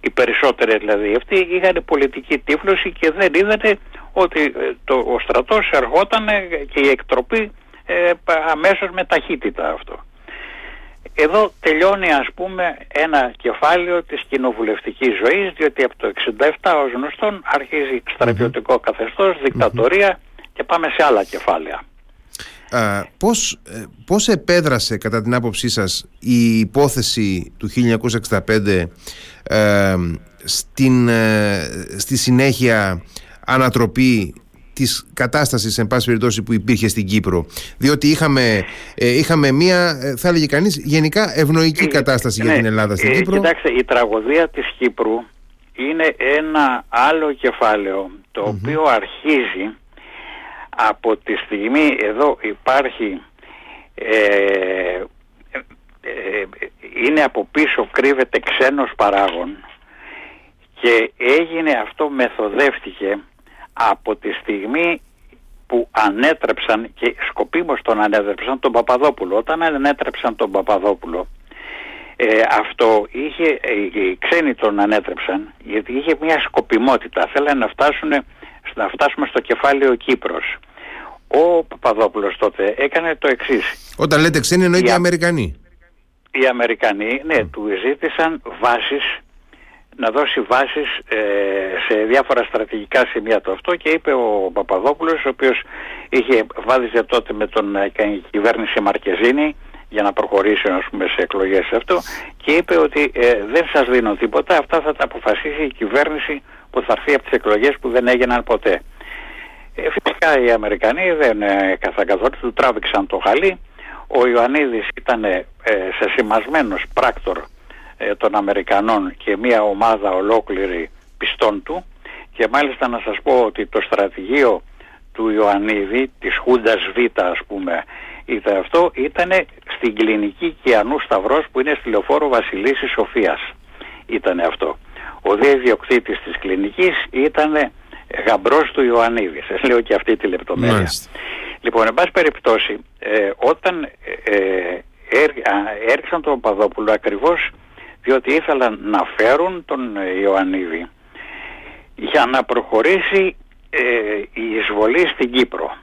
οι περισσότεροι δηλαδή αυτοί είχαν πολιτική τύφλωση και δεν είδατε ότι ε, το, ο στρατός ερχόταν και η εκτροπή ε, αμέσως με ταχύτητα αυτό. Εδώ τελειώνει ας πούμε ένα κεφάλαιο της κοινοβουλευτικής ζωής διότι από το 67 ως γνωστόν αρχίζει στρατιωτικό καθεστώς, και πάμε σε άλλα κεφάλαια. Α, πώς, ε, πώς επέδρασε κατά την άποψή σας η υπόθεση του 1965 ε, στην, ε, στη συνέχεια ανατροπή της κατάστασης εν πάση περιπτώσει που υπήρχε στην Κύπρο. Διότι είχαμε, είχαμε μία θα έλεγε κανείς γενικά ευνοϊκή κατάσταση για την Ελλάδα στην Κύπρο. Κοιτάξτε η τραγωδία της Κύπρου είναι ένα άλλο κεφάλαιο το οποίο αρχίζει από τη στιγμή εδώ υπάρχει ε, ε, ε, είναι από πίσω κρύβεται ξένος παράγων. Και έγινε αυτό μεθοδεύτηκε από τη στιγμή που ανέτρεψαν και σκοπίμως τον ανέτρεψαν τον Παπαδόπουλο όταν ανέτρεψαν τον Παπαδόπουλο ε, αυτό είχε, οι ξένοι τον ανέτρεψαν γιατί είχε μια σκοπιμότητα θέλανε να φτάσουν να φτάσουμε στο κεφάλαιο Κύπρος ο Παπαδόπουλος τότε έκανε το εξής. Όταν λέτε ξένοι εννοείται οι Αμερικανοί. Οι Αμερικανοί, ναι, του ζήτησαν βάσεις, να δώσει βάσεις ε, σε διάφορα στρατηγικά σημεία το αυτό και είπε ο Παπαδόπουλος, ο οποίος είχε βάδιζε τότε με τον ε, κυβέρνηση Μαρκεζίνη για να προχωρήσει ας πούμε, σε εκλογές σε αυτό και είπε ότι ε, δεν σας δίνω τίποτα, αυτά θα τα αποφασίσει η κυβέρνηση που θα έρθει από τις εκλογές που δεν έγιναν ποτέ. Ε, φυσικά οι Αμερικανοί δεν ε, καθόλου του τράβηξαν το χαλί. Ο Ιωαννίδης ήταν ε, σεσημασμένος πράκτορ ε, των Αμερικανών και μια ομάδα ολόκληρη πιστών του και μάλιστα να σας πω ότι το στρατηγείο του Ιωαννίδη, της Χούντας Β ας πούμε ήταν αυτό, ήταν στην κλινική Κιανού Σταυρός που είναι στη λεωφόρο Βασιλίσης Σοφίας. Ήταν αυτό. Ο διεδιοκτήτης της κλινικής ήταν γαμπρός του Ιωαννίδη. Σας λέω και αυτή τη λεπτομέρεια. Λοιπόν, εν πάση περιπτώσει, ε, όταν ε, ε έριξαν τον Παδόπουλο ακριβώς διότι ήθελαν να φέρουν τον Ιωαννίδη για να προχωρήσει ε, η εισβολή στην Κύπρο.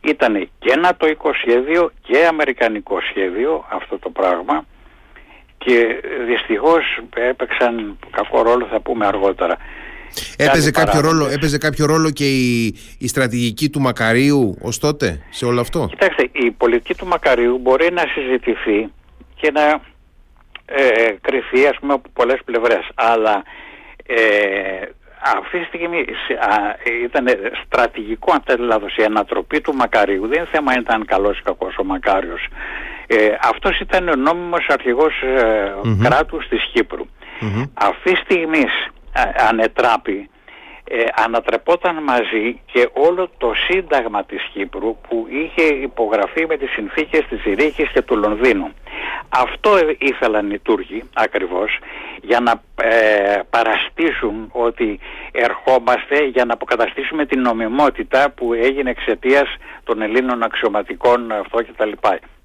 Ήταν και νατοικό σχέδιο και αμερικανικό σχέδιο αυτό το πράγμα και δυστυχώς έπαιξαν κακό ρόλο θα πούμε αργότερα. Έπαιζε κάποιο, ρόλο, έπαιζε κάποιο ρόλο και η, η στρατηγική του Μακαρίου ως τότε σε όλο αυτό; Κοιτάξτε, η πολιτική του Μακαρίου μπορεί να συζητηθεί και να ε, κρυφεί ας πούμε από πολλές πλευρές. Αλλά ε, αυτή τη στιγμή ήταν στρατηγικό αν θέλει λάθος η ανατροπή του Μακαρίου. Δεν είναι θέμα αν ήταν καλός ή κακός ο Μακάριος. Ε, αυτός ήταν ο νόμιμος αρχηγός ε, κράτους της Κύπρου. Αυτή τη στιγμή ανετράπη ε, ανατρεπόταν μαζί και όλο το σύνταγμα της Κύπρου που είχε υπογραφεί με τις συνθήκες της Ρίχης και του Λονδίνου. Αυτό ήθελαν οι Τούρκοι ακριβώς για να ε, παραστήσουν ότι ερχόμαστε για να αποκαταστήσουμε την νομιμότητα που έγινε εξαιτίας των Ελλήνων αξιωματικών αυτό κτλ.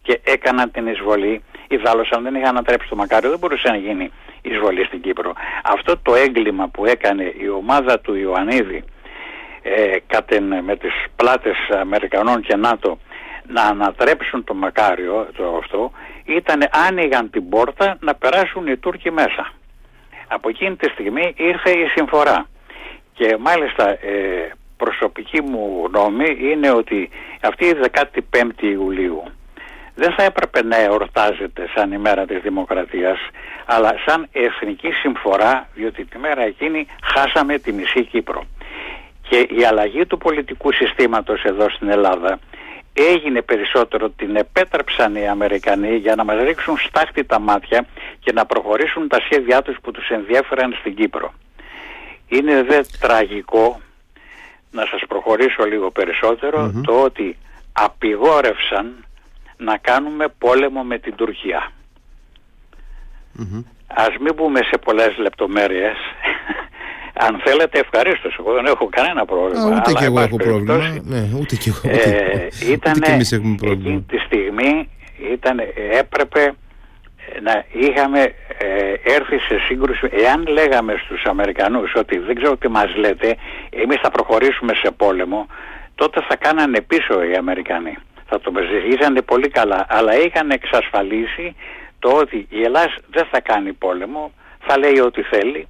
Και έκαναν την εισβολή. Ιδάλλως αν δεν είχαν ανατρέψει το Μακάριο δεν μπορούσε να γίνει εισβολή στην Κύπρο. Αυτό το έγκλημα που έκανε η ομάδα του Ιωαννίδη ε, με τις πλάτες Αμερικανών και ΝΑΤΟ να ανατρέψουν το Μακάριο το αυτό ήταν άνοιγαν την πόρτα να περάσουν οι Τούρκοι μέσα. Από εκείνη τη στιγμή ήρθε η συμφορά και μάλιστα ε, προσωπική μου γνώμη είναι ότι αυτή η 15η Ιουλίου δεν θα έπρεπε να εορτάζεται σαν ημέρα της δημοκρατίας αλλά σαν εθνική συμφορά διότι τη μέρα εκείνη χάσαμε τη μισή Κύπρο. Και η αλλαγή του πολιτικού συστήματος εδώ στην Ελλάδα έγινε περισσότερο, την επέτρεψαν οι Αμερικανοί για να μας ρίξουν στάχτη τα μάτια και να προχωρήσουν τα σχέδιά τους που τους ενδιέφεραν στην Κύπρο. Είναι δε τραγικό, να σας προχωρήσω λίγο το ότι απειγόρευσαν να κάνουμε πόλεμο με την Τουρκία. Mm-hmm. Ας μην μπούμε σε πολλές λεπτομέρειες. (laughs) Αν θέλετε ευχαρίστως, εγώ δεν έχω κανένα πρόβλημα. Α, ούτε και εγώ έχω πρόβλημα. Ναι, ούτε και εγώ. Ε, ήτανε, εκείνη τη στιγμή ήταν, έπρεπε να είχαμε ε, έρθει σε σύγκρουση εάν λέγαμε στους Αμερικανούς ότι δεν ξέρω τι μας λέτε εμείς θα προχωρήσουμε σε πόλεμο τότε θα κάνανε πίσω οι Αμερικανοί θα το ζήσανε πολύ καλά, αλλά είχαν εξασφαλίσει το ότι η Ελλάδα δεν θα κάνει πόλεμο, θα λέει ό,τι θέλει,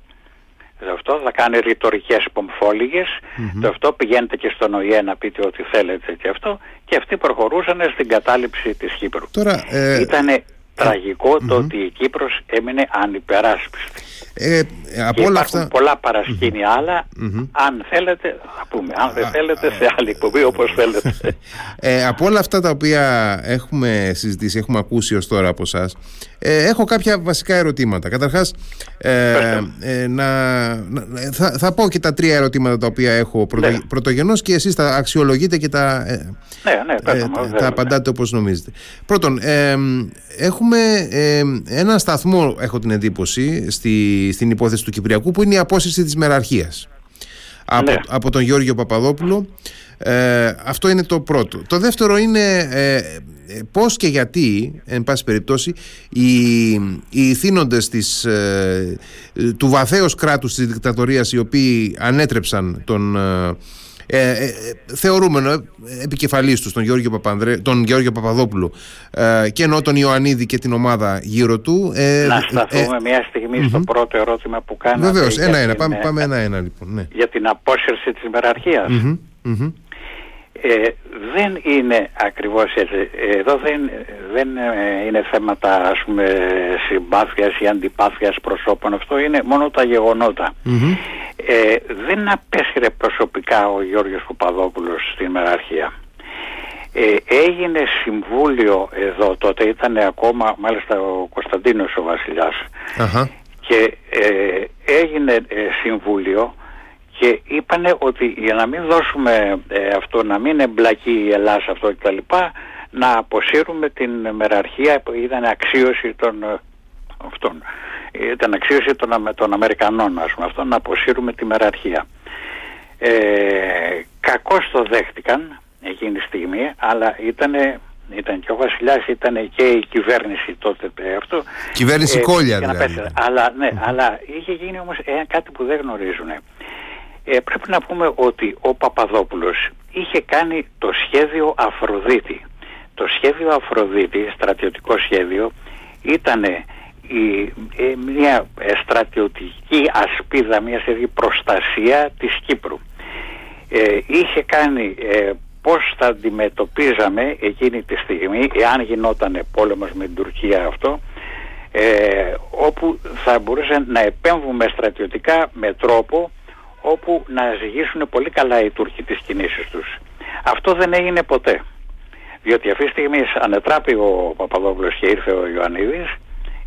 αυτό θα κάνει ρητορικές πομφόλιγες, mm-hmm. αυτό πηγαίνετε και στον ΟΗΕ να πείτε ό,τι θέλετε και αυτό, και αυτοί προχωρούσαν στην κατάληψη της Κύπρου. Τώρα, ε... Ήτανε τραγικό το ότι η Κύπρος έμεινε ανυπεράσπιστη. Ε, από όλα αυτά... πολλά παρασκήνια άλλα, αν θέλετε, θα πούμε, αν δεν θέλετε σε άλλη εκπομπή όπως θέλετε. (laughs) Ε, από όλα αυτά τα οποία έχουμε συζητήσει, έχουμε ακούσει ως τώρα από εσάς, ε, έχω κάποια βασικά ερωτήματα. Καταρχάς, ε, ε, να, θα, θα πω και τα τρία ερωτήματα τα οποία έχω πρωτο, ναι. πρωτογενώς και εσείς τα αξιολογείτε και τα, ε, ναι, ναι, τα, τα απαντάτε όπως νομίζετε. Πρώτον, έχουμε ένα σταθμό, έχω την εντύπωση, στη, στην υπόθεση του Κυπριακού που είναι η απόσυρση της μεραρχίας από, από τον Γιώργο Παπαδόπουλο ε, αυτό είναι το πρώτο. Το δεύτερο είναι ε, πώς και γιατί, εν πάση περιπτώσει, οι, οι θύνοντες της, ε, του βαθέως κράτους της δικτατορίας οι οποίοι ανέτρεψαν τον ε, ε, θεωρούμενο επικεφαλής τους, τον Γιώργο, Παπανδρέ, τον Γιώργο Παπαδόπουλο ε, και ενώ τον Ιωαννίδη και την ομάδα γύρω του. Ε, να σταθούμε ε, μια στιγμή στο πρώτο ερώτημα που κάνατε. Βεβαίως, ένα-ένα. Πάμε, πάμε ένα-ένα λοιπόν. Ναι. Για την απόσυρση της μεραρχίας. Ε, δεν είναι ακριβώς έτσι. Εδώ δεν, δεν είναι θέματα ας πούμε συμπάθειας ή αντιπάθειας προσώπων. Αυτό είναι μόνο τα γεγονότα. Ε, δεν απέσυρε προσωπικά ο Γιώργος Παπαδόπουλος στην μεραρχία. Ε, έγινε συμβούλιο εδώ τότε, ήταν ακόμα μάλιστα ο Κωνσταντίνος ο βασιλιας και ε, έγινε ε, συμβούλιο και είπανε ότι για να μην δώσουμε ε, αυτό, να μην εμπλακεί η Ελλάδα σε αυτό κτλ. να αποσύρουμε την μεραρχία που ήταν αξίωση των ε, αυτών. Ήταν αξίωση των, των Αμερικανών, ας πούμε, αυτό, να αποσύρουμε τη μεραρχία. Ε, κακώς το δέχτηκαν εκείνη τη στιγμή, αλλά ήταν Ήταν και ο Βασιλιάς, ήταν και η κυβέρνηση τότε αυτό. Κυβέρνηση ε, κόλλια δηλαδή. Αλλά, ναι, αλλά είχε γίνει όμως ε, κάτι που δεν γνωρίζουν. Ε, πρέπει να πούμε ότι ο Παπαδόπουλος είχε κάνει το σχέδιο Αφροδίτη. Το σχέδιο Αφροδίτη, στρατιωτικό σχέδιο, ήταν μια στρατιωτική ασπίδα, μια σε προστασία της Κύπρου. Ε, είχε κάνει ε, πώς θα αντιμετωπίζαμε εκείνη τη στιγμή εάν γινόταν πόλεμος με την Τουρκία αυτό ε, όπου θα μπορούσε να επέμβουμε στρατιωτικά με τρόπο όπου να ζυγίσουν πολύ καλά οι Τούρκοι τις κινήσεις τους. Αυτό δεν έγινε ποτέ. Διότι αυτή τη στιγμή ανετράπη ο Παπαδόπουλος και ήρθε ο Ιωαννίδης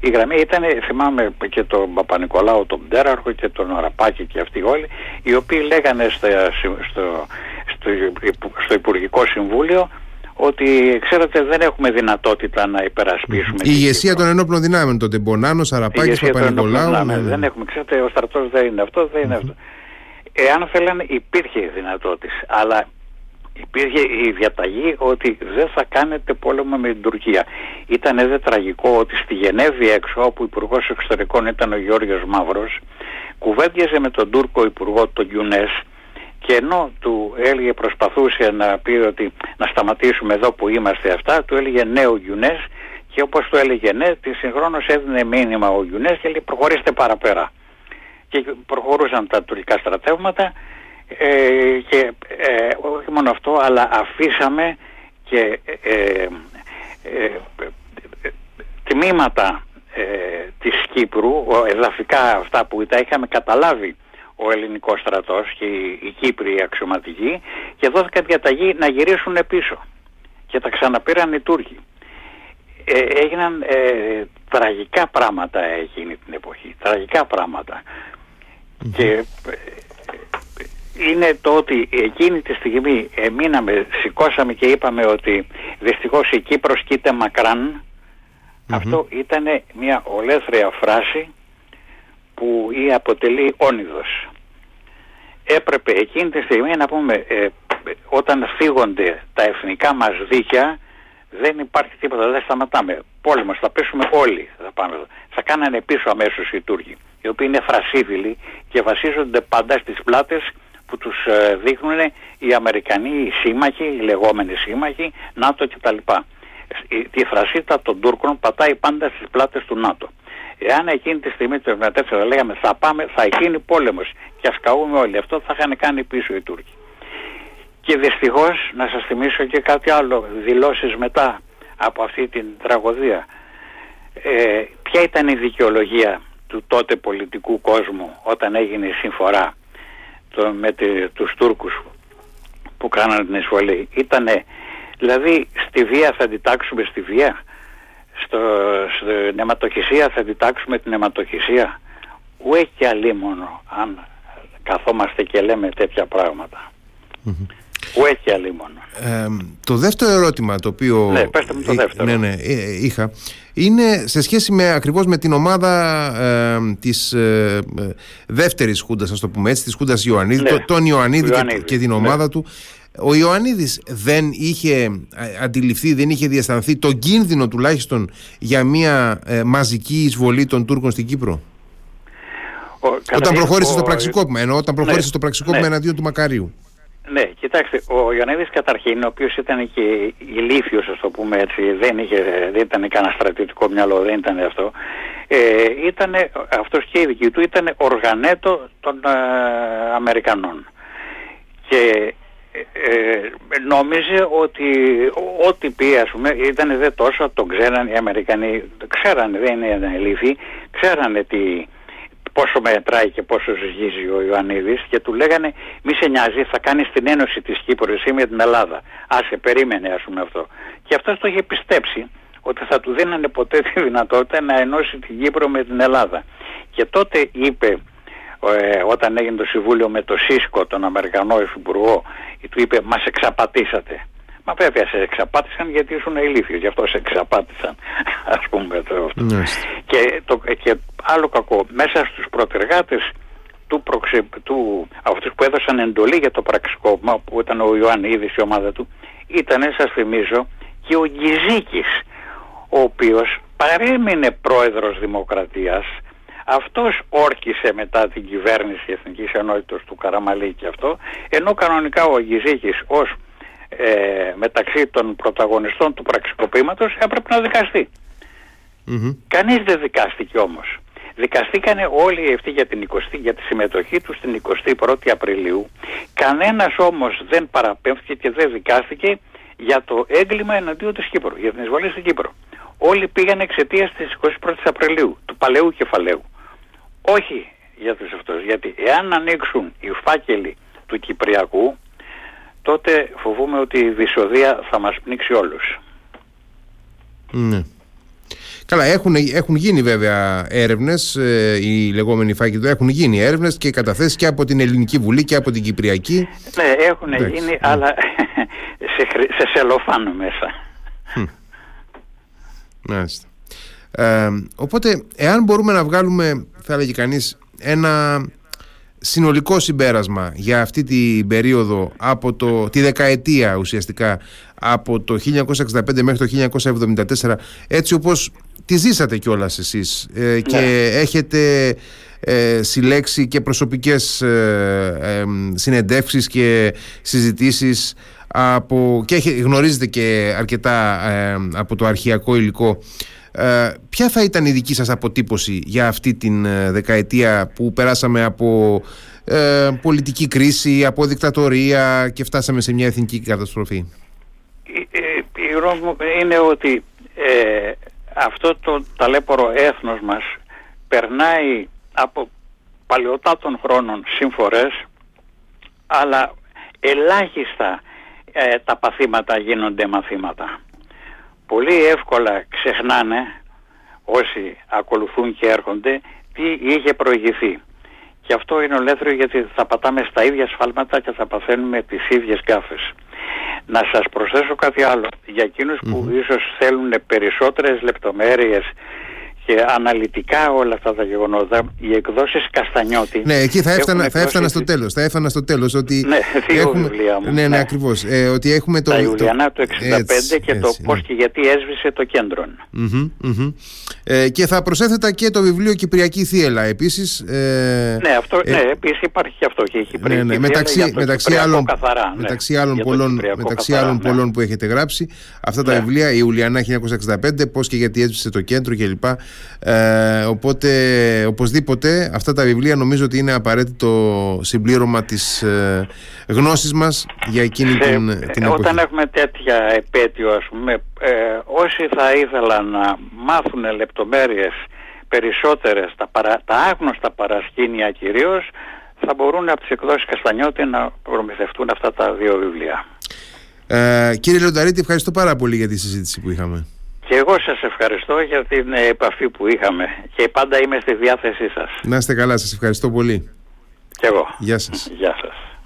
η γραμμή ήταν, θυμάμαι και τον Παπα-Νικολάου, τον Πτέραρχο και τον Αραπάκη και αυτοί όλοι, οι οποίοι λέγανε στο, στο, στο, Υπουργικό Συμβούλιο ότι ξέρετε δεν έχουμε δυνατότητα να υπερασπίσουμε. Η ηγεσία των ενόπλων δυνάμεων, τότε Μπονάνος, Αραπάκης, Παπα-Νικολάου. Ναι. Δεν έχουμε, ξέρετε, ο στρατός δεν είναι αυτό, δεν είναι αυτό. Εάν θέλανε υπήρχε δυνατότητα, αλλά υπήρχε η διαταγή ότι δεν θα κάνετε πόλεμο με την Τουρκία. Ήταν edhe τραγικό ότι στη Γενέβη έξω, όπου ο Υπουργός Εξωτερικών ήταν ο Γιώργος Μαύρος, κουβέντιαζε με τον Τούρκο Υπουργό, τον Γιουνές, και ενώ του έλεγε προσπαθούσε να πει ότι να σταματήσουμε εδώ που είμαστε αυτά, του έλεγε ναι ο Γιουνές και όπως του έλεγε ναι, τη συγχρόνως έδινε μήνυμα ο Γιουνές και λέει προχωρήστε παραπέρα. Και προχωρούσαν τα τουρκικά στρατεύματα ε, και ε, όχι μόνο αυτό αλλά αφήσαμε και ε, ε, ε τμήματα της Κύπρου, εδαφικά αυτά που τα είχαμε καταλάβει ο ελληνικός στρατός και οι, οι Κύπροι αξιωματικοί και δόθηκαν διαταγή να γυρίσουν πίσω. Και τα ξαναπήραν οι Τούρκοι. έγιναν τραγικά πράγματα εκείνη την εποχή, τραγικά και είναι το ότι εκείνη τη στιγμή μείναμε, σηκώσαμε και είπαμε ότι δυστυχώς η Κύπρος κοίται Αυτό ήταν μια ολέθρια φράση που ή αποτελεί όνειδος. Έπρεπε εκείνη τη στιγμή να πούμε ε, όταν φύγονται τα εθνικά μας δίκαια δεν υπάρχει τίποτα, δεν σταματάμε. Πόλεμος, θα πέσουμε όλοι. Θα, πάμε θα κάνανε πίσω αμέσως οι Τούρκοι, οι οποίοι είναι φρασίβιλοι και βασίζονται πάντα στις πλάτες που τους ε, δείχνουν οι Αμερικανοί, οι σύμμαχοι, οι λεγόμενοι σύμμαχοι, ΝΑΤΟ κτλ. Η φρασίτα των Τούρκων πατάει πάντα στις πλάτες του ΝΑΤΟ. Εάν εκείνη τη στιγμή το 1974 λέγαμε θα πάμε, θα γίνει πόλεμος και ας καούμε όλοι, αυτό θα είχαν κάνει πίσω οι Τούρκοι. Και δυστυχώς να σας θυμίσω και κάτι άλλο, δηλώσεις μετά από αυτή την τραγωδία. Ε, ποια ήταν η δικαιολογία του τότε πολιτικού κόσμου όταν έγινε η συμφορά το, με τη, τους Τούρκους που κάνανε την εισβολή. Ήτανε, δηλαδή στη βία θα αντιτάξουμε στη βία, στο, στην αιματοχυσία θα αντιτάξουμε την αιματοχυσία. Ουέ και αλίμονο αν καθόμαστε και λέμε τέτοια πράγματα. Mm-hmm. Ουέ και αλίμονο. Ε, το δεύτερο ερώτημα το οποίο ναι, πέστε μου το δεύτερο. Ναι, ναι, είχα είναι σε σχέση με ακριβώς με την ομάδα ε, της ε, δεύτερης χούντας, ας το πούμε έτσι, της χούντας Ιωαννίδη, ναι. τον Ιωαννίδη, Και, την ομάδα ναι. του. Ο Ιωαννίδης δεν είχε ε, αντιληφθεί, δεν είχε διασταθεί το κίνδυνο τουλάχιστον για μια ε, μαζική εισβολή των Τούρκων στην Κύπρο; Ο, όταν προχώρησε ο... στο πραξικόπημα, ενώ όταν προχώρησε ναι, στο πραξικόπημα ναι. εναντίον του Μακαρίου. Ναι, κοιτάξτε, ο Ιωαννίδης καταρχήν, ο οποίος ήταν και ηλίθιος, ας το πούμε έτσι, δεν, είχε, δεν ήταν κανένα στρατιωτικό μυαλό, δεν ήταν αυτό, ε, ήταν, αυτός και η δική του ήταν οργανέτο των ε, Αμερικανών. Και ε, νόμιζε ότι ό,τι πει ας πούμε ήταν δε τόσο, τον ξέραν οι Αμερικανοί, ξέρανε, δεν είναι ηλίθιοι, ξέρανε τι πόσο μετράει και πόσο ζυγίζει ο Ιωαννίδης και του λέγανε μη σε νοιάζει θα κάνεις την ένωση της Κύπρου εσύ με την Ελλάδα. Άσε περίμενε ας πούμε αυτό. Και αυτός το είχε πιστέψει ότι θα του δίνανε ποτέ τη δυνατότητα να ενώσει την Κύπρο με την Ελλάδα. Και τότε είπε ε, όταν έγινε το συμβούλιο με το ΣΥΣΚΟ, τον Αμερικανό Υφυπουργό, του είπε μας εξαπατήσατε. Μα βέβαια σε εξαπάτησαν γιατί ήσουν ηλίθιος, γι' αυτό σε εξαπάτησαν, (laughs) ας πούμε το αυτό. Και, το, και άλλο κακό, μέσα στους προτεργάτες του, προξε, του αυτούς που έδωσαν εντολή για το πραξικόπημα, που ήταν ο Ιωαννίδης η ομάδα του, ήταν, σας θυμίζω, και ο Γκυζίκης ο οποίος παρέμεινε πρόεδρος Δημοκρατίας αυτός όρκησε μετά την κυβέρνηση Εθνικής Ενότητας του Καραμαλή και αυτό ενώ κανονικά ο Γκυζίκης ως ε, μεταξύ των πρωταγωνιστών του πραξικοπήματος έπρεπε να δικαστεί. Mm-hmm. Κανείς δεν δικάστηκε όμως. Δικαστήκανε όλοι αυτοί για, την 20, για τη συμμετοχή τους στην 21η Απριλίου. Κανένας όμως δεν παραπέμφθηκε και δεν δικάστηκε για το έγκλημα εναντίον της Κύπρου, για την εισβολή στην Κύπρο. Όλοι πήγαν εξαιτίας της 21η Απριλίου, του παλαιού κεφαλαίου. Όχι για τους αυτούς, γιατί εάν ανοίξουν οι φάκελοι του Κυπριακού, τότε φοβούμε ότι η δυσοδεία θα μας πνίξει όλους. Ναι. Καλά, έχουν, έχουν γίνει βέβαια έρευνες, ε, οι λεγόμενοι φάκελοι έχουν γίνει έρευνες και καταθέσεις και από την Ελληνική Βουλή και από την Κυπριακή. Ναι, έχουν γίνει, ναι. αλλά (laughs) σε, σε σελοφάνο μέσα. Μάλιστα. Ε, οπότε, εάν μπορούμε να βγάλουμε, θα έλεγε κανείς, ένα συνολικό συμπέρασμα για αυτή την περίοδο από το, τη δεκαετία ουσιαστικά από το 1965 μέχρι το 1974 έτσι όπως τη ζήσατε κιόλας εσείς ε, και ναι. έχετε ε, συλλέξει και προσωπικές ε, ε, συνεντεύξεις και συζητήσεις από, και γνωρίζετε και αρκετά ε, από το αρχιακό υλικό ε, ποια θα ήταν η δική σας αποτύπωση για αυτή την ε, δεκαετία που περάσαμε από ε, πολιτική κρίση, από δικτατορία και φτάσαμε σε μια εθνική καταστροφή; Η, γνώμη μου είναι ότι αυτό το ταλέπορο έθνος μας περνάει από παλαιοτά των χρόνων σύμφορες αλλά ελάχιστα τα παθήματα γίνονται μαθήματα πολύ εύκολα ξεχνάνε όσοι ακολουθούν και έρχονται τι είχε προηγηθεί. Και αυτό είναι ολέθριο γιατί θα πατάμε στα ίδια σφάλματα και θα παθαίνουμε τις ίδιες γκάφες. Να σας προσθέσω κάτι άλλο. Για εκείνους που ίσως θέλουν περισσότερες λεπτομέρειες και αναλυτικά όλα αυτά τα γεγονότα, οι εκδόσεις Καστανιώτη. Ναι, εκεί θα έφτανα, θα έφτανα στο τέλος. Θα έφτανα στο τέλος. Ότι ναι, (laughs) δύο έχουμε... βιβλία μου. Ναι, ναι, ναι. ακριβώς. Ε, ότι έχουμε το. Τα Ιουλιανά του 65 και το ναι. πώς και γιατί έσβησε το κέντρο. Ε, και θα προσέθετα και το βιβλίο Κυπριακή Θύελα επίσης. Ε, ναι, αυτό, ε, ναι, επίσης υπάρχει και αυτό. Και η Κυπριακή ναι, ναι, μεταξύ, μεταξύ άλλων, καθαρά, ναι, μεταξύ άλλων, πολλών, μεταξύ άλλων πολλών που έχετε γράψει. Αυτά τα βιβλία, η Ιουλιανά 1965, πώς και γιατί έσβησε το κέντρο κλπ. Ε, οπότε οπωσδήποτε αυτά τα βιβλία νομίζω ότι είναι απαραίτητο συμπλήρωμα της ε, γνώσης μας για εκείνη την, την εποχή. Όταν έχουμε τέτοια επέτειο ας πούμε ε, όσοι θα ήθελαν να μάθουν λεπτομέρειες περισσότερες τα, παρα, τα άγνωστα παρασκήνια κυρίως θα μπορούν από τις εκδόσεις Καστανιώτη να προμηθευτούν αυτά τα δύο βιβλία. Ε, κύριε Λονταρίτη ευχαριστώ πάρα πολύ για τη συζήτηση που είχαμε. Και εγώ σας ευχαριστώ για την επαφή που είχαμε και πάντα είμαι στη διάθεσή σας. Να είστε καλά, σας ευχαριστώ πολύ. Και εγώ. Γεια σας. Γεια σας.